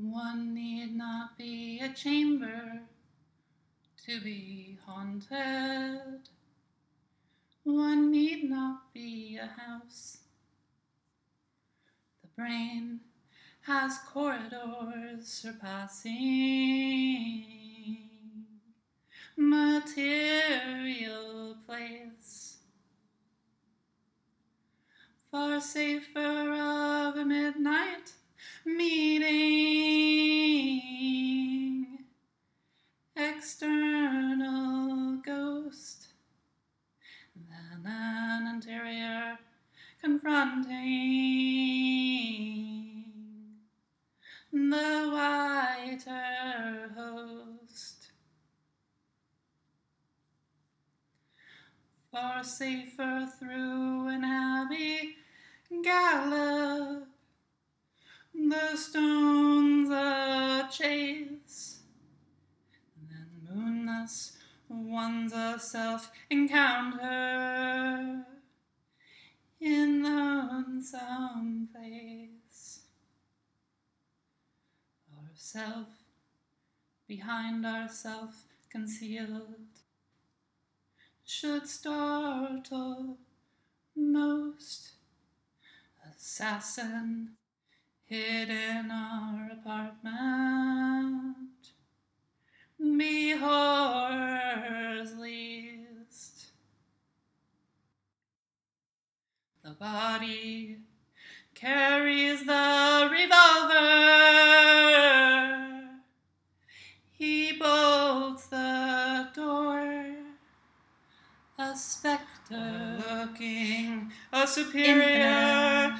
One need not be a chamber to be haunted. One need not be a house. The brain has corridors surpassing material place. Far safer confronting the whiter host. Far safer through an abbey gallop, the stones a chase, then moonless ones a self encounter in the lonesome place. Ourself behind ourself concealed should startle most. Assassin hid in our apartment. The body carries the revolver. He bolts the door. A specter looking, a superior